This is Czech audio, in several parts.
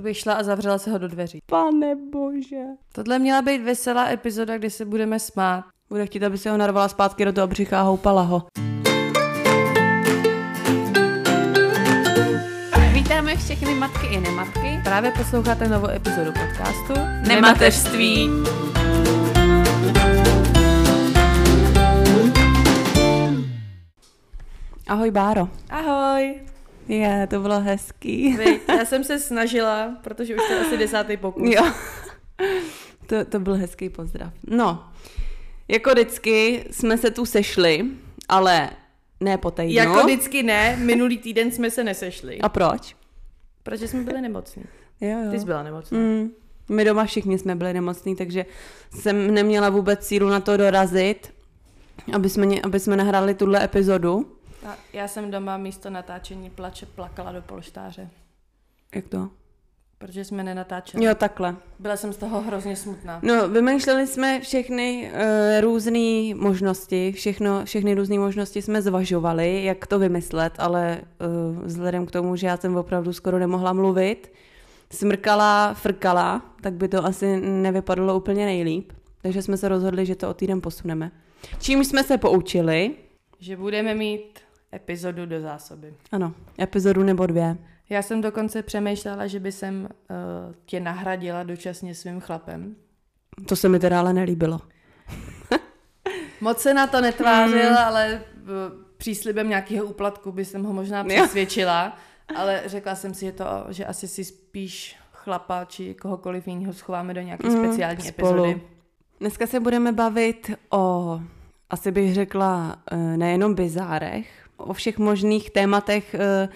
to bych šla a zavřela se ho do dveří. Pane bože. Tohle měla být veselá epizoda, kde se budeme smát. Bude chtít, aby se ho narvala zpátky do toho břicha a houpala ho. Vítáme všechny matky i nematky. Právě posloucháte novou epizodu podcastu Nemateřství. Ahoj Báro. Ahoj. Je, to bylo hezký. Vy, já jsem se snažila, protože už to je asi desátý pokus. Jo. To, to byl hezký pozdrav. No, jako vždycky jsme se tu sešli, ale ne po týdnu. Jako vždycky ne, minulý týden jsme se nesešli. A proč? Protože jsme byli nemocní. Jo, jo. Ty jsi byla nemocná. Mm, my doma všichni jsme byli nemocní, takže jsem neměla vůbec sílu na to dorazit, aby jsme, aby jsme nahráli tuhle epizodu. A já jsem doma místo natáčení plače plakala do polštáře, Jak to? protože jsme nenatáčeli. Jo, takhle. Byla jsem z toho hrozně smutná. No, vymýšleli jsme všechny uh, různé možnosti, všechno, všechny různé možnosti jsme zvažovali, jak to vymyslet, ale uh, vzhledem k tomu, že já jsem opravdu skoro nemohla mluvit, smrkala, frkala, tak by to asi nevypadalo úplně nejlíp. Takže jsme se rozhodli, že to o týden posuneme. Čím jsme se poučili, Že budeme mít epizodu do zásoby. ano, epizodu nebo dvě. Já jsem dokonce přemýšlela, že by jsem uh, tě nahradila dočasně svým chlapem. To se mi teda ale nelíbilo. Moc se na to netvářil, mm. ale uh, příslibem nějakého úplatku by jsem ho možná přesvědčila, ale řekla jsem si, že, to, že asi si spíš chlapa či kohokoliv jiného schováme do nějaké Mm, speciální spolu. epizody. Dneska se budeme bavit o, asi bych řekla, eh, nejenom bizárech, o všech možných tématech, eh,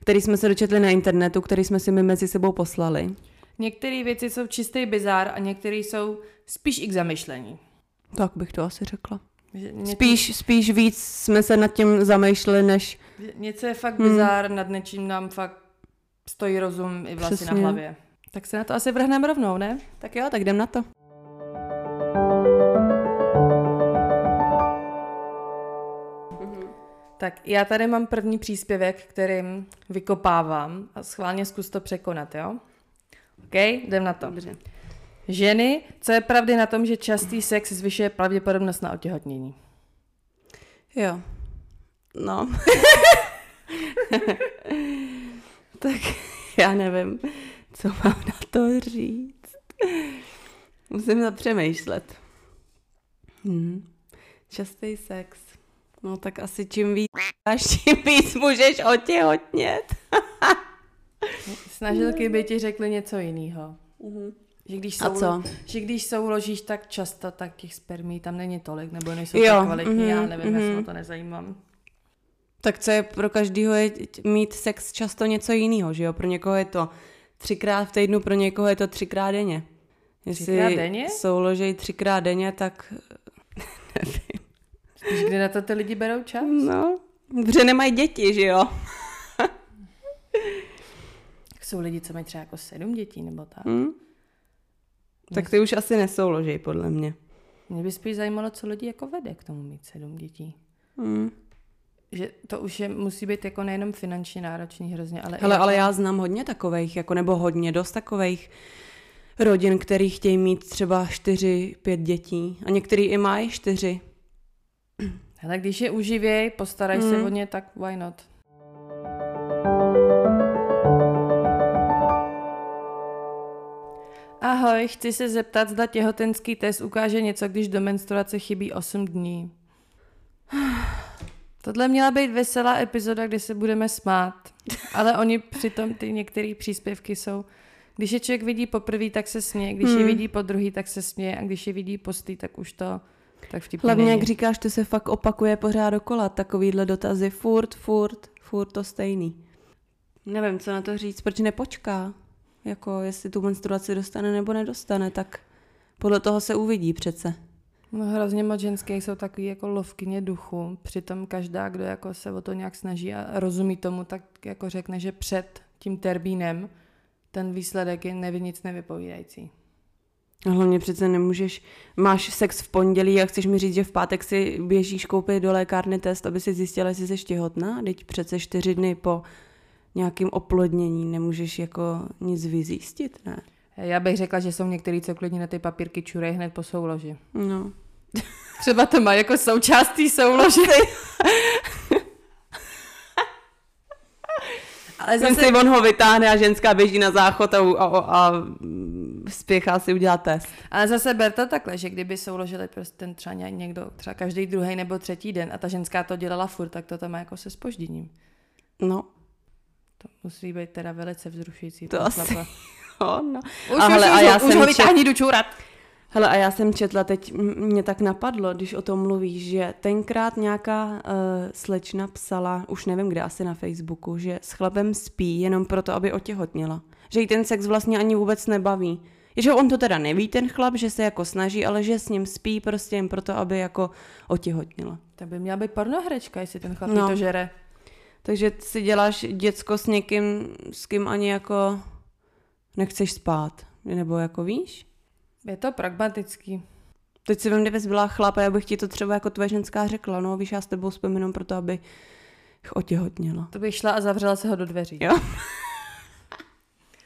které jsme se dočetli na internetu, které jsme si my mezi sebou poslali. Některé věci jsou čistý bizár a některé jsou spíš i k zamyšlení. Tak bych to asi řekla. Něco, Spíš, spíš víc jsme se nad tím zamýšleli, než... něco je fakt Hmm. bizár, nad něčím nám fakt stojí rozum i vlasy Přesně. na hlavě. Tak se na to asi vrhneme rovnou, ne? Tak jo, tak jdem na to. Tak já tady mám první příspěvek, kterým vykopávám a schválně zkus to překonat, jo? OK, jdem na to. Dobře. Ženy, co je pravdy na tom, že častý sex zvyšuje pravděpodobnost na otěhotnění? Jo. No. tak já nevím, co mám na to říct. Musím zapřemýšlet. Hmm. Častý sex. No tak asi čím víc až tím víc můžeš otěhotnět. Snažilky by ti řekly něco jiného. Že když, A co? že když souložíš tak často, tak těch spermí tam není tolik, nebo nejsou Jo, tak kvalitní, mhm, já nevím, já se mhm. o to nezajímám. Tak co je pro každého je mít sex často něco jiného, že jo? Pro někoho je to třikrát v týdnu, pro někoho je to třikrát denně. Jestli Třikrát denně? souložej třikrát denně, tak nevím. Víš, kde na to ty lidi berou čas? No, protože nemají děti, že jo? Jsou lidi, co mají třeba jako sedm dětí, nebo tak. Hm? Tak ty už asi nesouložej, podle mě. Mě by spíš zajímalo, co lidi jako vede k tomu mít sedm dětí. Hm. Že to už je, musí být jako nejenom finančně náročný hrozně, ale Hele, jako... ale já znám hodně takových, jako nebo hodně, dost takových rodin, který chtějí mít třeba čtyři, pět dětí. A některý i mají čtyři. Hele, když je uživěj, postaraj se Mm. o ně, tak why not? Ahoj, chci se zeptat, zda těhotenský test ukáže něco, když do menstruace chybí 8 dní. Tohle měla být veselá epizoda, kde se budeme smát, ale oni přitom ty některé příspěvky jsou, když je člověk vidí poprvé, tak se směje, když je Hmm. vidí po druhý, tak se směje a když je vidí postý, tak už to tak vtipný Hlavně, není. jak říkáš, to se fakt opakuje pořád dokola. Takovýhle dotazy furt, furt, furt to stejný. Nevím, co na to říct, proč nepočká. Jako, jestli tu menstruaci dostane nebo nedostane, tak podle toho se uvidí přece. No hrozně moc ženských jsou takový jako lovkyně duchu, přitom každá, kdo jako se o to nějak snaží a rozumí tomu, tak jako řekne, že před tím termínem ten výsledek je nevy nic nevypovídající. A hlavně přece nemůžeš, máš sex v pondělí a chceš mi říct, že v pátek si běžíš koupit do lékárny test, aby si zjistila, jestli jsi těhotná, teď přece čtyři dny po nějakým oplodnění nemůžeš jako nic vyzjistit, ne? Já bych řekla, že jsou některý, co klidně na ty papírky čurej hned po souloži. No. Třeba to má jako součástí souloži. Ale zase... si on ho vytáhne a ženská běží na záchod a, a, a spěchá si udělat test. Ale zase ber to takhle, že kdyby souložili prostě ten třeba někdo, třeba každý druhý nebo třetí den a ta ženská to dělala furt, tak to tam má jako se spožděním. No. To musí být teda velice vzrušující. To asi. Jo, no. Už, a, hele, už, a já už, jsem už ho vytáhni do čůrat. Hele, a já jsem četla, teď mě tak napadlo, když o tom mluvíš, že tenkrát nějaká uh, slečna psala, už nevím kde, asi na Facebooku, že s chlapem spí jenom proto, aby otěhotněla. Že jí ten sex vlastně ani vůbec nebaví. Že on to teda neví, ten chlap, že se jako snaží, ale že s ním spí prostě jen proto, aby jako otěhotnila. To by měla být pornohrečka, jestli ten chlap no. to žere. Takže si děláš děcko s někým, s kým ani jako nechceš spát. Nebo jako víš? Je to pragmatický. Teď si vem, kdyby byla chlapa, já bych ti to třeba jako tvoje ženská řekla, no víš, já s tebou spím jenom proto, aby otěhotněla. To bych šla a zavřela se ho do dveří. Jo.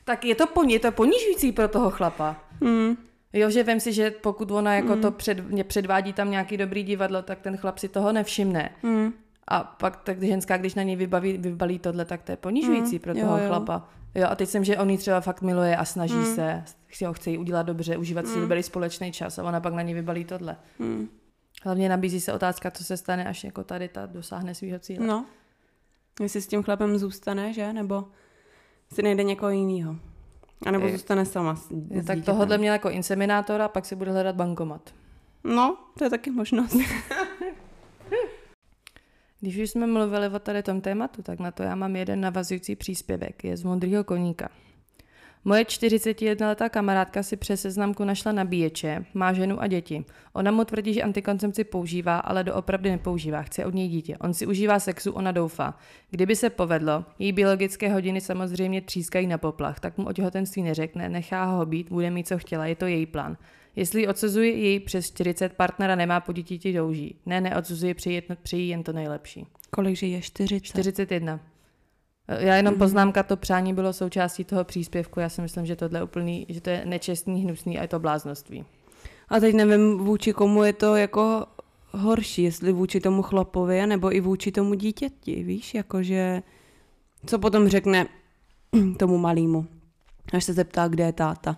Tak je to, poni- je to ponižující pro toho chlapa. Mm. Jo, že vím si, že pokud ona jako mm. to před, mě předvádí tam nějaký dobrý divadlo, tak ten chlap si toho nevšimne. Mm. A pak tak ženská, když na něj vybaví, vybalí tohle, tak to je ponižující mm. pro toho jo, chlapa. Jo, a teď jsem, že on ji třeba fakt miluje a snaží mm. se, chce, ho chce jí udělat dobře, užívat mm. si dobrý společný čas a ona pak na ní vybalí tohle. Mm. Hlavně nabízí se otázka, co se stane, až jako tady ta dosáhne svého cíle. No. Jestli s tím chlapem zůstane, že? Nebo si najde někoho jiného. A nebo zůstane sama s, je, s Tak tohle měl jako inseminátor a pak si bude hledat bankomat. No, to je taky možnost. Když už jsme mluvili o tady tom tématu, tak na to já mám jeden navazující příspěvek. Je z Modrýho koníka. Moje 41-letá kamarádka si přes seznamku našla nabíječe, má ženu a děti. Ona mu tvrdí, že antikoncepci používá, ale doopravdy nepoužívá, chce od něj dítě. On si užívá sexu, ona doufá. Kdyby se povedlo, její biologické hodiny samozřejmě třískají na poplach, tak mu o těhotenství neřekne, nechá ho být, bude mít, co chtěla, je to její plán. Jestli odsuzuje její přes 40, partnera nemá po dítěti douží. Ne, neodsuzuje, přeji, přeji jen to nejlepší. Kolik je 40? 41. Já jenom mm. poznámka, to přání bylo součástí toho příspěvku. Já si myslím, že tohle je úplný, že to je nečestný, hnusný a je to bláznoství. A teď nevím, vůči komu je to jako horší, jestli vůči tomu chlapovi, nebo i vůči tomu dítěti, víš, jakože co potom řekne tomu malýmu, až se zeptá, kde je táta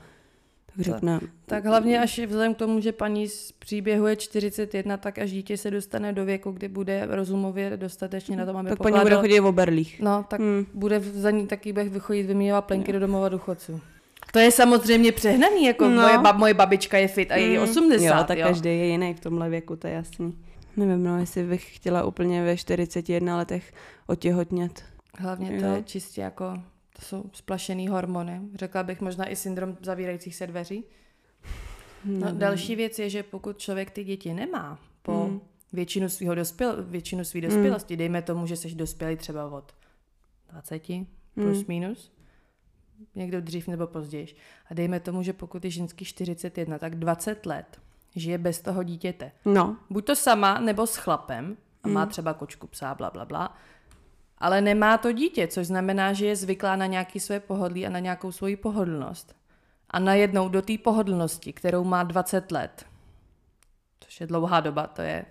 tak řekne. Tak hlavně až vzhledem k tomu, že paní z příběhu je 41, tak až dítě se dostane do věku, kdy bude rozumově dostatečně na tom, aby Tak paní bude chodit v berlích. No, tak hmm. bude za ní taky bych vychodit vyměňovat plenky no. do domova důchodců. To je samozřejmě přehnaný, jako no. moje, bab, moje babička je fit a je hmm. 80. Jo, tak jo. každý je jiný v tomhle věku, to je jasný. Nevím, no, jestli bych chtěla úplně ve 41 letech otěhotnět. Hlavně to jo. je čistě jako to jsou splašený hormony. Řekla bych možná i syndrom zavírajících se dveří. No, hmm. další věc je, že pokud člověk ty děti nemá po hmm. většinu svého dospěl, většinu svý dospělosti, hmm. dejme tomu, že jsi dospělý třeba od 20 plus hmm. minus, někdo dřív nebo později. A dejme tomu, že pokud je ženský 41, tak 20 let žije bez toho dítěte. No. Buď to sama, nebo s chlapem, a má hmm. třeba kočku, psa, bla, bla, bla ale nemá to dítě, což znamená, že je zvyklá na nějaké své pohodlí a na nějakou svoji pohodlnost. A najednou do té pohodlnosti, kterou má 20 let, což je dlouhá doba, to je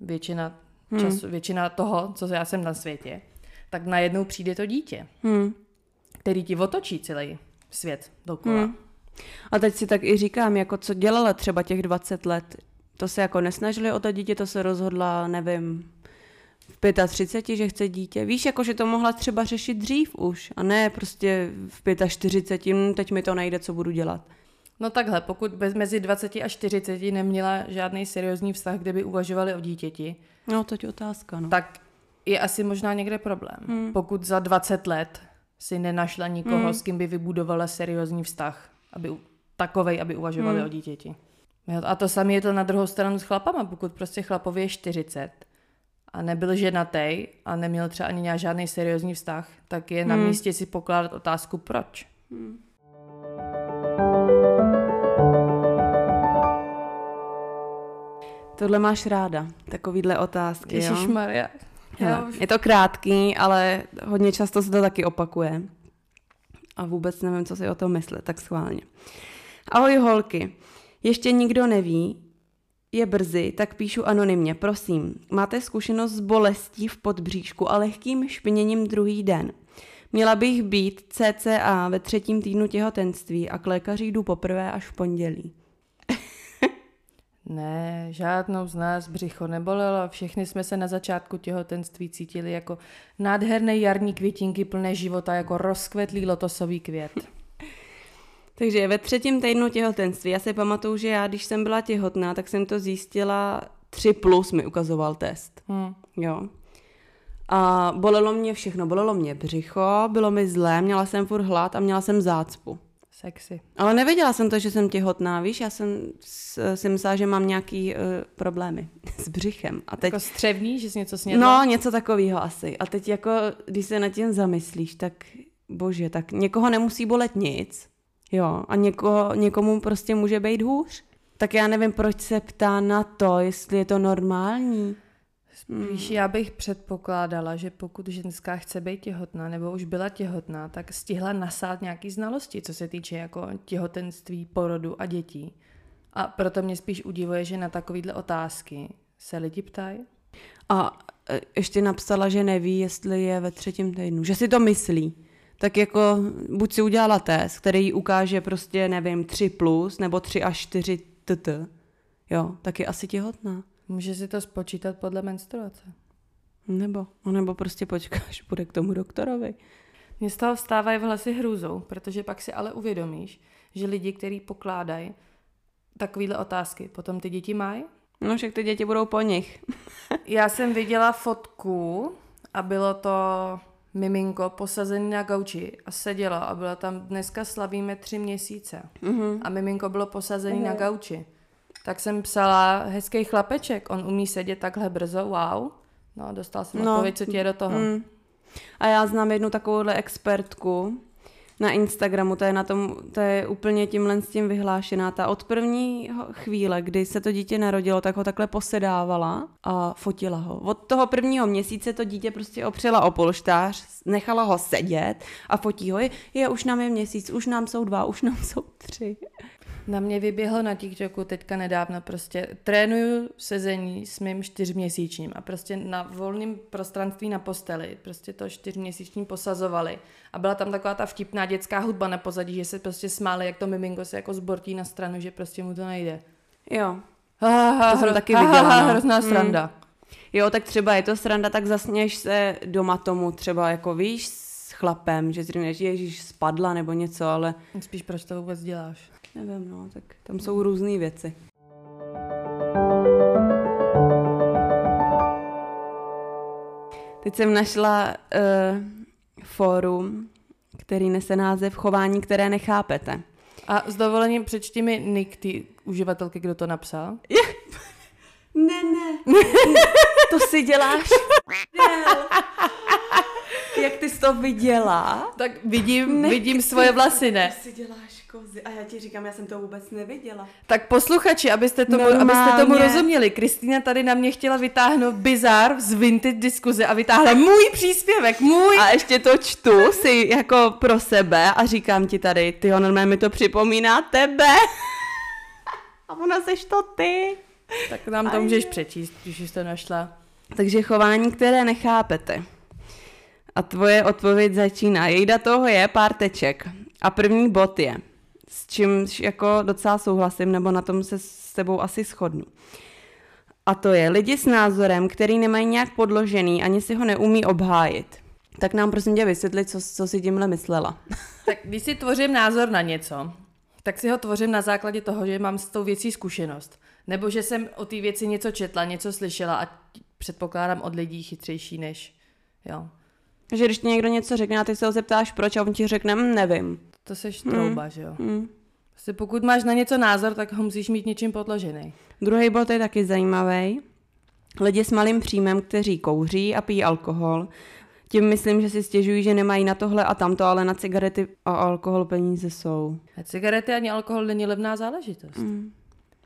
většina, hmm. času, většina toho, co já jsem na světě, tak najednou přijde to dítě, hmm. který ti otočí celý svět dokola. Hmm. A teď si tak i říkám, jako co dělala třeba těch 20 let, to se jako nesnažili o to dítě, to se rozhodla, nevím, v 35, že chce dítě. Víš, jako že to mohla třeba řešit dřív už a ne prostě v 45, hm, teď mi to nejde, co budu dělat. No takhle, pokud bez, mezi 20 a 40 neměla žádný seriózní vztah, kde by uvažovali o dítěti. No, to je otázka, no. Tak je asi možná někde problém. Hmm. Pokud za 20 let si nenašla nikoho, hmm. s kým by vybudovala seriózní vztah, aby takovej, aby uvažovali hmm. o dítěti. A to samé je to na druhou stranu s chlapama, pokud prostě chlapovi je 40 a nebyl ženatý a neměl třeba ani žádný seriózní vztah, tak je hmm. na místě si pokládat otázku proč. Hmm. Tohle máš ráda, takovýhle otázky, Ježišmarja. Hele, je to krátký, ale hodně často se to taky opakuje. A vůbec nevím, co si o tom myslet, tak schválně. Ahoj holky, ještě nikdo neví, je brzy, tak píšu anonymně. Prosím, máte zkušenost s bolestí v podbříšku a lehkým špiněním druhý den? Měla bych být CCA ve třetím týdnu těhotenství a k lékaři jdu poprvé až v pondělí. Ne, žádnou z nás břicho nebolelo. Všechny jsme se na začátku těhotenství cítili jako nádherné jarní květinky plné života, jako rozkvetlý lotosový květ. Takže ve třetím týdnu těhotenství, já si pamatuju, že já, když jsem byla těhotná, tak jsem to zjistila 3 plus mi ukazoval test. Hmm. Jo. A bolelo mě všechno. Bolelo mě břicho, bylo mi zlé, měla jsem furt hlad a měla jsem zácpu. Sexy. Ale nevěděla jsem to, že jsem těhotná, víš, já jsem si myslela, že mám nějaký uh, problémy s břichem. A teď... Jako střevní, že jsi něco snědla? No, něco takového asi. A teď jako, když se nad tím zamyslíš, tak bože, tak někoho nemusí bolet nic, jo, a někoho, někomu prostě může být hůř. Tak já nevím, proč se ptá na to, jestli je to normální. Spíš hmm. já bych předpokládala, že pokud ženská chce být těhotná nebo už byla těhotná, tak stihla nasát nějaký znalosti, co se týče jako těhotenství, porodu a dětí. A proto mě spíš udivuje, že na takovýhle otázky se lidi ptají. A e, ještě napsala, že neví, jestli je ve třetím týdnu, že si to myslí. Tak jako buď si udělala test, který ukáže prostě, nevím, 3 plus nebo 3 až 4 tt. Jo, tak je asi těhotná. Může si to spočítat podle menstruace. Nebo, nebo prostě počkáš, bude k tomu doktorovi. Mně z toho vstávají vlasy hrůzou, protože pak si ale uvědomíš, že lidi, kteří pokládají takovéhle otázky, potom ty děti mají? No však ty děti budou po nich. Já jsem viděla fotku a bylo to miminko posazený na gauči a sedělo a bylo tam dneska slavíme tři měsíce. Mm-hmm. A miminko bylo posazený mm-hmm. na gauči tak jsem psala hezký chlapeček, on umí sedět takhle brzo, wow. No, dostal jsem no, odpověď, co ti je do toho. Mm. A já znám jednu takovouhle expertku na Instagramu, to je, na tom, to je úplně tímhle s tím vyhlášená. Ta od první chvíle, kdy se to dítě narodilo, tak ho takhle posedávala a fotila ho. Od toho prvního měsíce to dítě prostě opřela o polštář, nechala ho sedět a fotí ho. Je, je už nám je měsíc, už nám jsou dva, už nám jsou tři. Na mě vyběhlo na TikToku teďka nedávno prostě trénuju sezení s mým čtyřměsíčním a prostě na volném prostranství na posteli prostě to čtyřměsíčním posazovali a byla tam taková ta vtipná dětská hudba na pozadí, že se prostě smáli, jak to miminko se jako zbortí na stranu, že prostě mu to nejde. Jo. Ha, ha, to jsem taky viděla. No. Hrozná hmm. sranda. Hmm. Jo, tak třeba je to sranda, tak zasněš se doma tomu třeba jako víš s chlapem, že si říkáš, ježíš, spadla nebo něco, ale... Spíš proč to vůbec děláš? Nevím, no, tak tam jsou různé věci. Teď jsem našla uh, fórum, který nese název Chování, které nechápete. A s dovolením přečti mi nick ty uživatelky, kdo to napsal. ne, ne. to si děláš. Jak ty jsi to viděla? Tak vidím, ne, vidím svoje vlasy, ne? Ty si děláš kozy a já ti říkám, já jsem to vůbec neviděla. Tak posluchači, abyste tomu, abyste tomu rozuměli, Kristýna tady na mě chtěla vytáhnout bizar z vintage diskuze a vytáhla můj příspěvek, můj. A ještě to čtu si jako pro sebe a říkám ti tady, ty normálně mi to připomíná tebe. a ona seš to ty. Tak nám to můžeš přečíst, když jsi to našla. Takže chování, které nechápete. A tvoje odpověď začíná. Jejda toho je pár teček. A první bod je, s čímž jako docela souhlasím, nebo na tom se s tebou asi shodnu. A to je lidi s názorem, který nemají nějak podložený, ani si ho neumí obhájit. Tak nám prosím tě vysvětli, co, co si tímhle myslela. Tak když si tvořím názor na něco, tak si ho tvořím na základě toho, že mám s tou věcí zkušenost. Nebo že jsem o té věci něco četla, něco slyšela a předpokládám od lidí chytřejší než. Jo. Že když ti někdo něco řekne a ty se ho zeptáš proč a on ti řekne, mm, nevím. To seš trouba, mm. že jo? Mm. Prostě pokud máš na něco názor, tak ho musíš mít něčím podložený. Druhý bod je taky zajímavý. Lidi s malým příjmem, kteří kouří a pijí alkohol, tím myslím, že si stěžují, že nemají na tohle a tamto, ale na cigarety a alkohol peníze jsou. A cigarety ani alkohol není levná záležitost. Mm.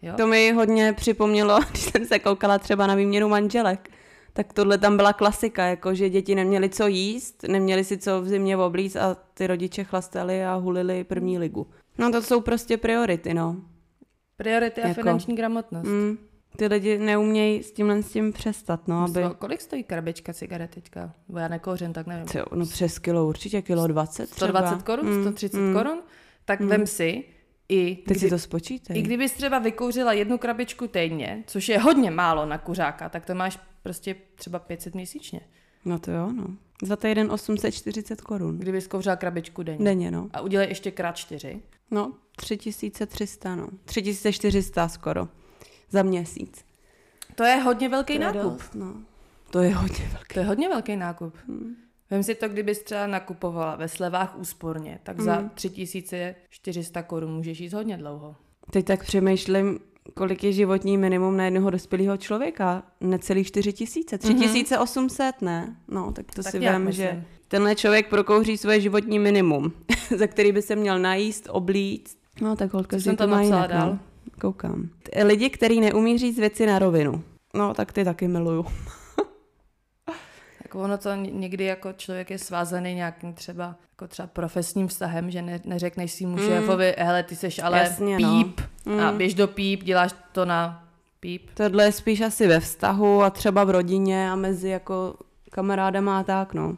Jo? To mi hodně připomnělo, když jsem se koukala třeba na výměnu manželek tak tohle tam byla klasika, jako že děti neměly co jíst, neměli si co v zimě oblíct a ty rodiče chlastali a hulili první ligu. No to jsou prostě priority, no. Priority a Jako- finanční gramotnost. Mm, ty lidi neumějí s tímhle s tím přestat, no, aby... Co, kolik stojí krabička cigaret teďka? Bo já nekouřím, tak nevím. Co, no přes kilo určitě, kilo 20 třeba. 120 korun, Mm, 130 mm. korun? Tak vem si i, Teď si kdy, to spočítej. i kdybys třeba vykouřila jednu krabičku týdně, což je hodně málo na kuřáka, tak to máš prostě třeba 500 měsíčně. No to jo, no. Za týden 840 korun. Kdybys kouřila krabičku denně. Denně, no. A udělej ještě krát čtyři. No, 3300, no. 3400 skoro. Za měsíc. To je hodně velký To je nákup. dost, no. To je hodně velký. To je hodně velký nákup. Hmm. Vem si to, kdybys třeba nakupovala ve slevách úsporně, tak za Hmm. 3400 korun můžeš jít hodně dlouho. Teď tak přemýšlím, kolik je životní minimum na jednoho dospělého člověka. Necelých 4 tisíce. 3800, ne? No, tak to Mhm. Tak si vím, že tenhle člověk prokouří svoje životní minimum, za který by se měl najíst, oblíct. No, tak holka, jsem tam napsala dál? No. Koukám. Lidi, kteří neumí říct věci na rovinu. No, tak ty taky miluju. Tak ono to ně- někdy jako člověk je svázaný nějakým třeba, jako třeba profesním vztahem, že ne, neřekneš svýmu Mm. šéfovi, hele, ty seš ale Jasně, no. píp a běž do píp, děláš to na píp. Tohle je spíš asi ve vztahu a třeba v rodině a mezi jako kamarádama a tak, no.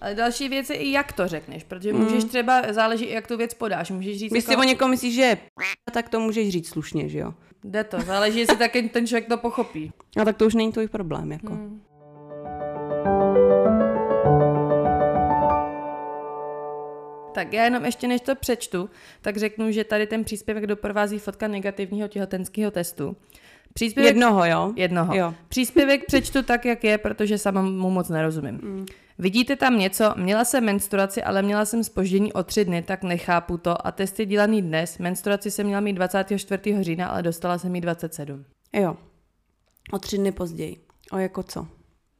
Ale další věc je i jak to řekneš, protože můžeš třeba, záleží i jak tu věc podáš, můžeš říct Když si jako, o někom myslíš, že je tak to můžeš říct slušně, že jo? jde to, záleží, jestli taky ten člověk to pochopí. A tak to už není tvůj problém, jako. Hmm. Tak já jenom ještě než to přečtu, tak řeknu, že tady ten příspěvek doprovází fotka negativního těhotenského testu. Příspěvek Jednoho, jo? Jednoho. Jo. Příspěvek přečtu tak, jak je, protože sama mu moc nerozumím. Mm. Vidíte tam něco? Měla jsem menstruaci, ale měla jsem spoždění o tři dny, tak nechápu to. A test je dělaný dnes. Menstruaci jsem měla mít 24. října, ale dostala jsem jí 27. Jo. O tři dny později. O jako co?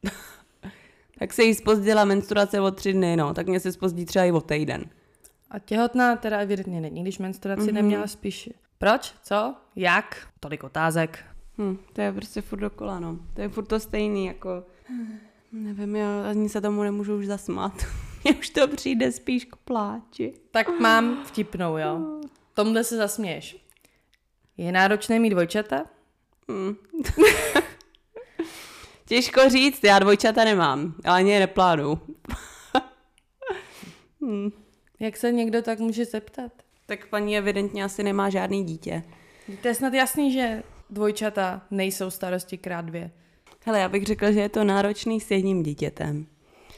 tak se jí spozdila menstruace o tři dny, no. Tak mě se spozdí třeba i o týden. A těhotná teda evidentně není, když menstruaci mm-hmm. neměla spíš. Proč? Co? Jak? Tolik otázek. Hm, to je prostě furt dokola, no. To je furt to stejný, jako... Nevím, já ani se tomu nemůžu už zasmát. Mně už to přijde spíš k pláči. Tak mám vtipnou, jo. Tomhle se zasměješ. Je náročné mít dvojčata? Hm. Těžko říct, já dvojčata nemám, ale ani je neplánu. hm. Jak se někdo tak může zeptat? Tak paní evidentně asi nemá žádný dítě. To je snad jasný, že dvojčata nejsou starosti krát dvě. Hele, já bych řekla, že je to náročný s jedním dítětem.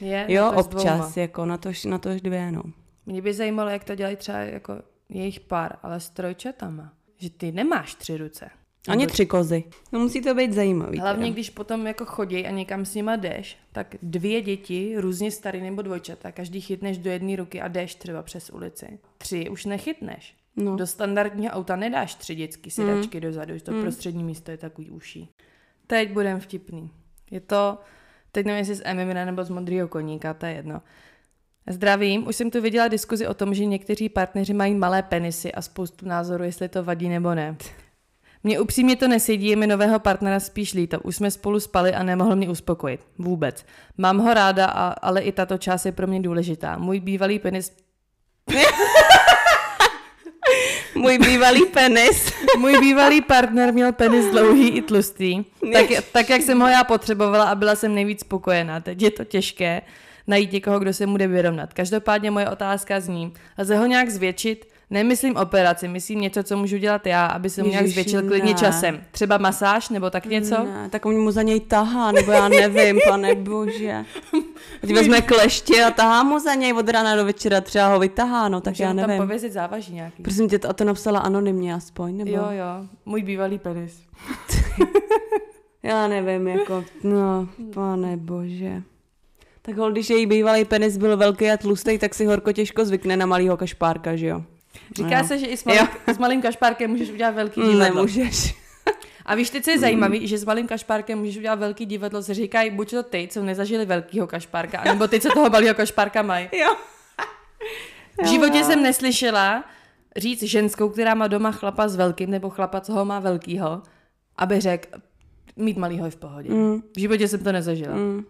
Je? Jo, to s dvouma. občas, jako na tož, na tož dvě, no. Mě by zajímalo, jak to dělají třeba jako jejich pár, ale s trojčatama. Že ty nemáš tři ruce. Ani tři kozy. No musí to být zajímavý. Hlavně, teda. když potom jako chodí a někam s nima jdeš, tak dvě děti, různě starý nebo dvojčata, každý chytneš do jedné ruky a jdeš třeba přes ulici. Tři už nechytneš. No. Do standardního auta nedáš tři dětský sedačky dozadu, že to prostřední místo je takový uší. Teď budem vtipný. Je to, teď nevím, jestli z Emimina nebo z Modrýho koníka, to je jedno. Zdravím, už jsem tu viděla diskuzi o tom, že někteří partneři mají malé penisy a spoustu názorů, jestli to vadí nebo ne. Mně upřímně to nesedí, je mi nového partnera spíš líto. Už jsme spolu spali a nemohl mě uspokojit. Vůbec. Mám ho ráda, a, ale i tato část je pro mě důležitá. Můj bývalý penis Můj bývalý penis. Můj bývalý partner měl penis dlouhý i tlustý, tak, tak jak jsem ho já potřebovala a byla jsem nejvíc spokojená. Teď je to těžké najít někoho, kdo se mu jde vyrovnat. Každopádně moje otázka zní, lze ho nějak zvětšit? Nemyslím operaci, myslím něco, co můžu dělat já, aby se mu nějak zvětšil klidně ne. časem. Třeba masáž nebo tak něco? Ne, tak on mu za něj tahá, nebo já nevím, pane bože. Teď vezme kleště a tahá mu za něj od rána do večera, třeba ho vytahá, no tak Můžeme já tam nevím. pověsit závaží nějaký. Prosím tě, a to napsala anonymně aspoň, nebo? Jo, jo, můj bývalý penis. Já nevím, jako, no, pane bože. Tak hol, když její bývalý penis byl velký a tlustý, tak si horko těžko zvykne na malýho kašpárka, že jo? Říká No. se, že i s malým, s malým kašpárkem můžeš udělat velký divadlo. Nemůžeš. A víš, teď co je zajímavý, že s malým kašpárkem můžeš udělat velký divadlo, se říkají buď to ty, co nezažili velkýho kašpárka, nebo ty, co toho malého kašpárka mají. Jo. V životě jsem neslyšela říct ženskou, která má doma chlapa s velkým, nebo chlapa, co ho má velkýho, aby řekl, Mít malýho je v pohodě. Mm. V životě jsem to nezažila. Mm.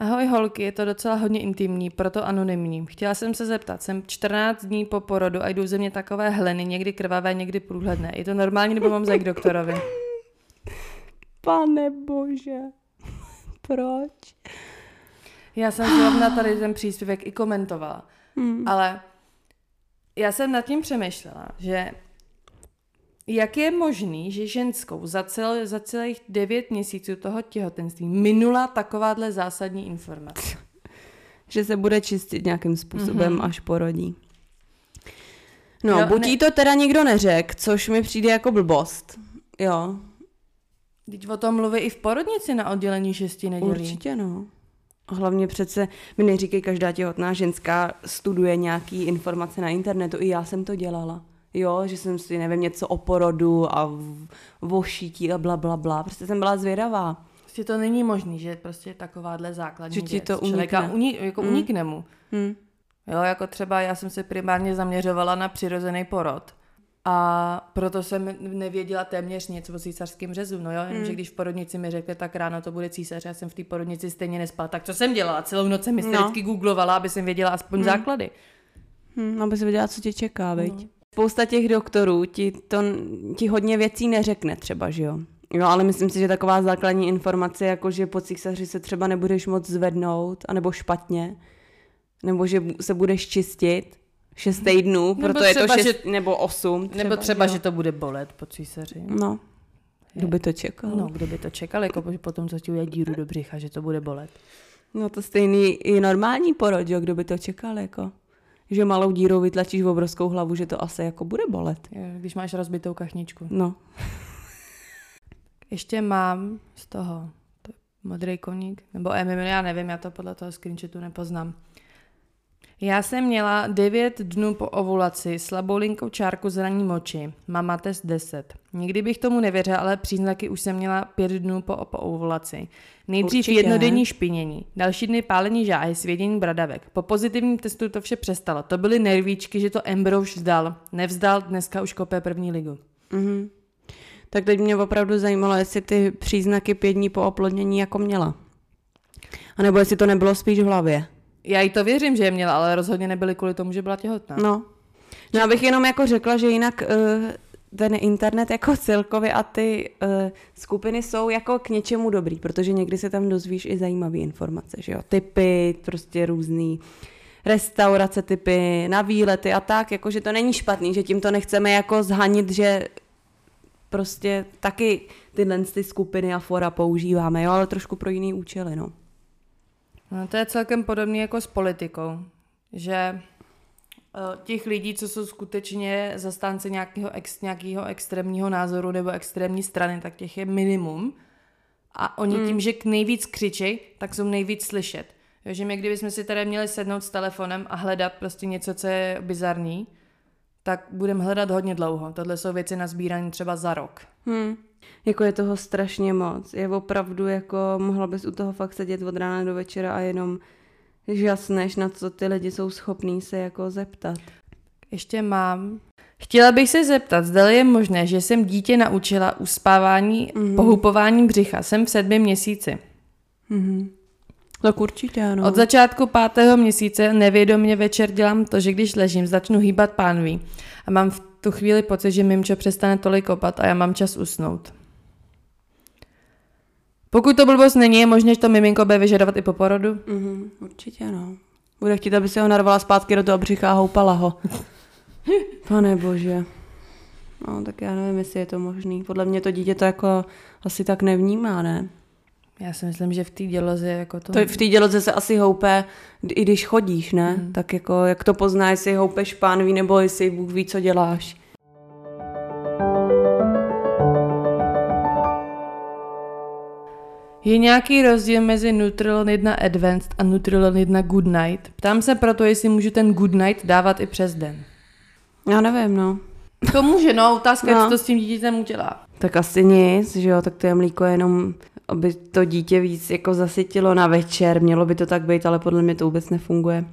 Ahoj holky, je to docela hodně intimní, proto anonymní. Chtěla jsem se zeptat, jsem 14 dní po porodu a jdou ze mě takové hleny, někdy krvavé, někdy průhledné. Je to normální nebo mám zajít k doktorovi? Pane bože, proč? Já jsem zrovna tady ten příspěvek i komentovala, hmm. ale já jsem nad tím přemýšlela, že jak je možný, že ženskou za, cel, za celých devět měsíců toho těhotenství minula takováhle zásadní informace? že se bude čistit nějakým způsobem, mm-hmm. až porodí. No, jo, buď ne... jí to teda nikdo neřekl, což mi přijde jako blbost. Jo. Teď o tom mluví i v porodnici na oddělení šesti nedělí. Určitě, no. A hlavně přece mi neříkej, každá těhotná ženská studuje nějaký informace na internetu. I já jsem to dělala. Jo, že jsem si, nevím, něco o porodu a vošítí a bla, bla, bla. Prostě jsem byla zvědavá. Prostě to není možný, že prostě takováhle základní že ti to unikne. Uní, jako mm. unikne mu. Mm. Jo, jako třeba já jsem se primárně zaměřovala na přirozený porod. A proto jsem nevěděla téměř nic o císařském řezu. No jo, jenomže mm. když v porodnici mi řekli, tak ráno to bude císař, já jsem v té porodnici stejně nespala. Tak co jsem dělala? Celou noc jsem no. googlovala, aby jsem věděla aspoň mm. základy. Hmm, aby se věděla, co tě čeká, veď. No. Spousta těch doktorů ti, to, ti hodně věcí neřekne třeba, že jo? Jo, ale myslím si, že taková základní informace, jako že po císaři se třeba nebudeš moc zvednout, anebo špatně, nebo že se budeš čistit, šest týdnů, proto je to šest, že, nebo osm. Třeba, nebo třeba, jo. že to bude bolet po císaři. No, kdo by to čekal? No, kdo by to čekal, jako potom, co ti udělá díru do břicha, že to bude bolet. No to stejný i normální porod, jo, kdo by to čekal, jako. Že malou dírou vytlačíš v obrovskou hlavu, že to asi jako bude bolet. Když máš rozbitou kachničku. No. Ještě mám z toho to modrý koník, nebo MM, já nevím, já to podle toho screenshotu nepoznám. Já jsem měla 9 dnů po ovulaci, slabou linkou čárku zraní moči, mama test 10. Nikdy bych tomu nevěřila, ale příznaky už jsem měla 5 dnů po, po ovulaci. Nejdřív Určitě. jednodenní špinění, další dny pálení žáhy, svědění bradavek. Po pozitivním testu to vše přestalo. To byly nervíčky, že to Embro už vzdal. Nevzdal, dneska už kopé první ligu. Mm-hmm. Tak teď mě opravdu zajímalo, jestli ty příznaky pět dní po oplodnění jako měla. A nebo jestli to nebylo spíš v hlavě. Já jí to věřím, že je měla, ale rozhodně nebyly kvůli tomu, že byla těhotná. No. No abych jenom jako řekla, že jinak uh, ten internet jako celkově a ty uh, skupiny jsou jako k něčemu dobrý, protože někdy se tam dozvíš i zajímavé informace, že jo, typy, prostě různý restaurace typy, na výlety a tak, jakože to není špatný, že tím to nechceme jako zhanit, že prostě taky tyhle ty skupiny a fora používáme, jo, ale trošku pro jiný účely, no. No, to je celkem podobné jako s politikou, že eh, těch lidí, co jsou skutečně zastánci nějakého, ex, nějakého extrémního názoru nebo extrémní strany, tak těch je minimum. A oni mm. tím, že nejvíc křičej, tak jsou nejvíc slyšet. Jo, že my kdybychom si tady měli sednout s telefonem a hledat prostě něco, co je bizarní, tak budeme hledat hodně dlouho. Tohle jsou věci na sbírání třeba za rok. Hmm. Jako je toho strašně moc. Je opravdu jako, mohla bys u toho fakt sedět od rána do večera a jenom žasneš, na co ty lidi jsou schopní se jako zeptat. Ještě mám. Chtěla bych se zeptat, zda je možné, že jsem dítě naučila uspávání, mm-hmm. pohupování břicha. Jsem v sedmi měsíci. Mm-hmm. Tak určitě ano. Od začátku pátého měsíce nevědomě večer dělám to, že když ležím, začnu hýbat pánví a mám v tu chvíli pocit, že Mimčo přestane tolik kopat a já mám čas usnout. Pokud to blbost není, je možné, že to miminko bude vyžadovat i po porodu? Mm-hmm, určitě no. Bude chtít, aby se ho narvala zpátky do toho břicha a houpala ho. Pane bože. No, tak já nevím, jestli je to možný. Podle mě to dítě to jako asi tak nevnímá, ne? Já si myslím, že v té děloze jako to... to v té děloze se asi houpe, i když chodíš, ne? Mm. Tak jako, jak to poznáš, jestli houpeš pánví, nebo jestli Bůh ví, co děláš. Je nějaký rozdíl mezi Nutrilon 1 Advanced a Nutrilon 1 Good Night? Ptám se proto, jestli můžu ten Good Night dávat i přes den. Já nevím, no. To může, no, otázka no. co to s tím dítětem udělá. Tak asi nic, že jo, tak to je mlíko jenom, aby to dítě víc jako zasytilo na večer, mělo by to tak být, ale podle mě to vůbec nefunguje.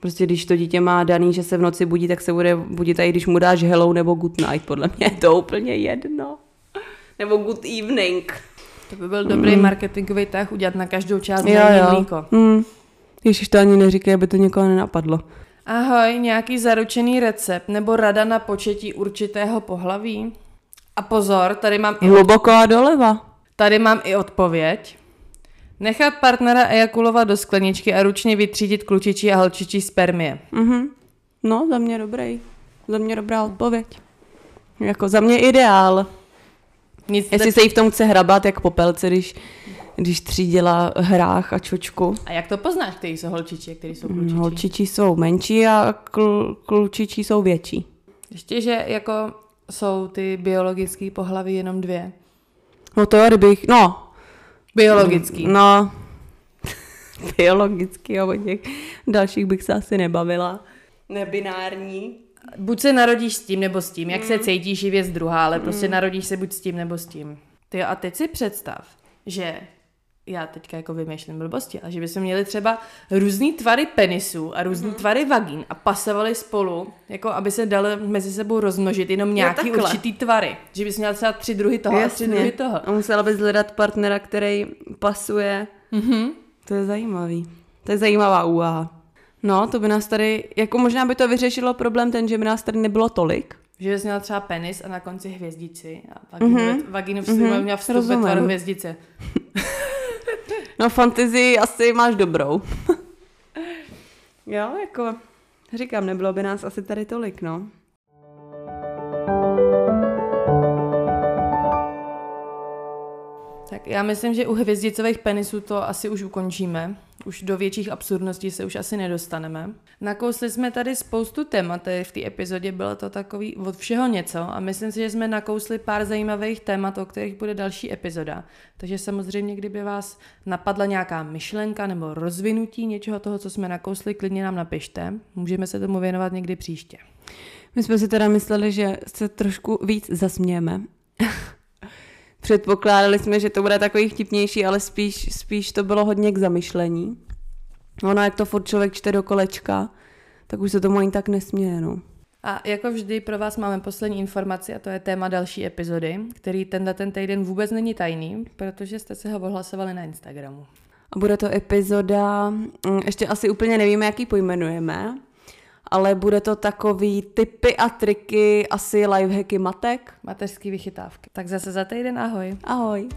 Prostě když to dítě má daný, že se v noci budí, tak se bude budit i když mu dáš hello nebo good night. Podle mě je to úplně jedno. Nebo good evening. To by byl dobrý mm. marketingový tah udělat na každou část jo, jo. mlíko. Mm. Ježiš, to ani neříkej, aby to někoho nenapadlo. Ahoj, nějaký zaručený recept nebo rada na početí určitého pohlaví? A pozor, tady mám. Hluboko a doleva. Tady mám i odpověď. Nechat partnera ejakulovat do skleničky a ručně vytřídit klučičí a holčičí spermie. Mhm. No, za mě dobrý. Za mě dobrá odpověď. Jako za mě ideál. Nic Jestli se jí v tom chce hrabat jak popelce, když, když třídila hrách a čočku. A jak to poznáš, který jsou holčičí který jsou klučičí? Holčičí jsou menší a kl, klučičí jsou větší. Ještě, že jako jsou ty biologické pohlavy jenom dvě. No to kdybych, no. Biologický. No. biologický a o těch dalších bych se asi nebavila. Nebinární. Buď se narodíš s tím nebo s tím, jak mm. se cítíš je věc druhá, ale prostě mm. narodíš se buď s tím nebo s tím. Ty a teď si představ, že já teďka jako vymýšlím blbosti, ale že bychom měli třeba různý tvary penisů a různý mm. tvary vagín a pasovali spolu, jako aby se dali mezi sebou rozmnožit jenom nějaký jo, určitý tvary. Že bys měla třeba tři druhy toho Jasně. a tři druhy toho. A musela bys hledat partnera, který pasuje. Mm-hmm. To je zajímavý. To je zajímavá úvaha. No, to by nás tady, jako možná by to vyřešilo problém ten, že by nás tady nebylo tolik. Že bys měla třeba penis a na konci hvězdici a vaginu, mm-hmm. vaginu v mm-hmm. měla tvaru hvězdice. No fantazii asi máš dobrou. jo, jako říkám, nebylo by nás asi tady tolik, no. Tak já myslím, že u hvězdicových penisů to asi už ukončíme. Už do větších absurdností se už asi nedostaneme. Nakousli jsme tady spoustu témat, v té epizodě bylo to takový od všeho něco a myslím si, že jsme nakousli pár zajímavých témat, o kterých bude další epizoda. Takže samozřejmě, kdyby vás napadla nějaká myšlenka nebo rozvinutí něčeho toho, co jsme nakousli, klidně nám napište. Můžeme se tomu věnovat někdy příště. My jsme si teda mysleli, že se trošku víc zasmějeme. Předpokládali jsme, že to bude takový vtipnější, ale spíš, spíš to bylo hodně k zamyšlení. Ono, jak to furt člověk čte do kolečka, tak už se tomu ani tak nesměje, no. A jako vždy pro vás máme poslední informaci a to je téma další epizody, který tenhle ten týden vůbec není tajný, protože jste se ho ohlasovali na Instagramu. A bude to epizoda, mm, ještě asi úplně nevíme, jaký pojmenujeme, ale bude to takový typy a triky, asi lifehacky matek. Mateřský vychytávky. Tak zase za týden ahoj. Ahoj.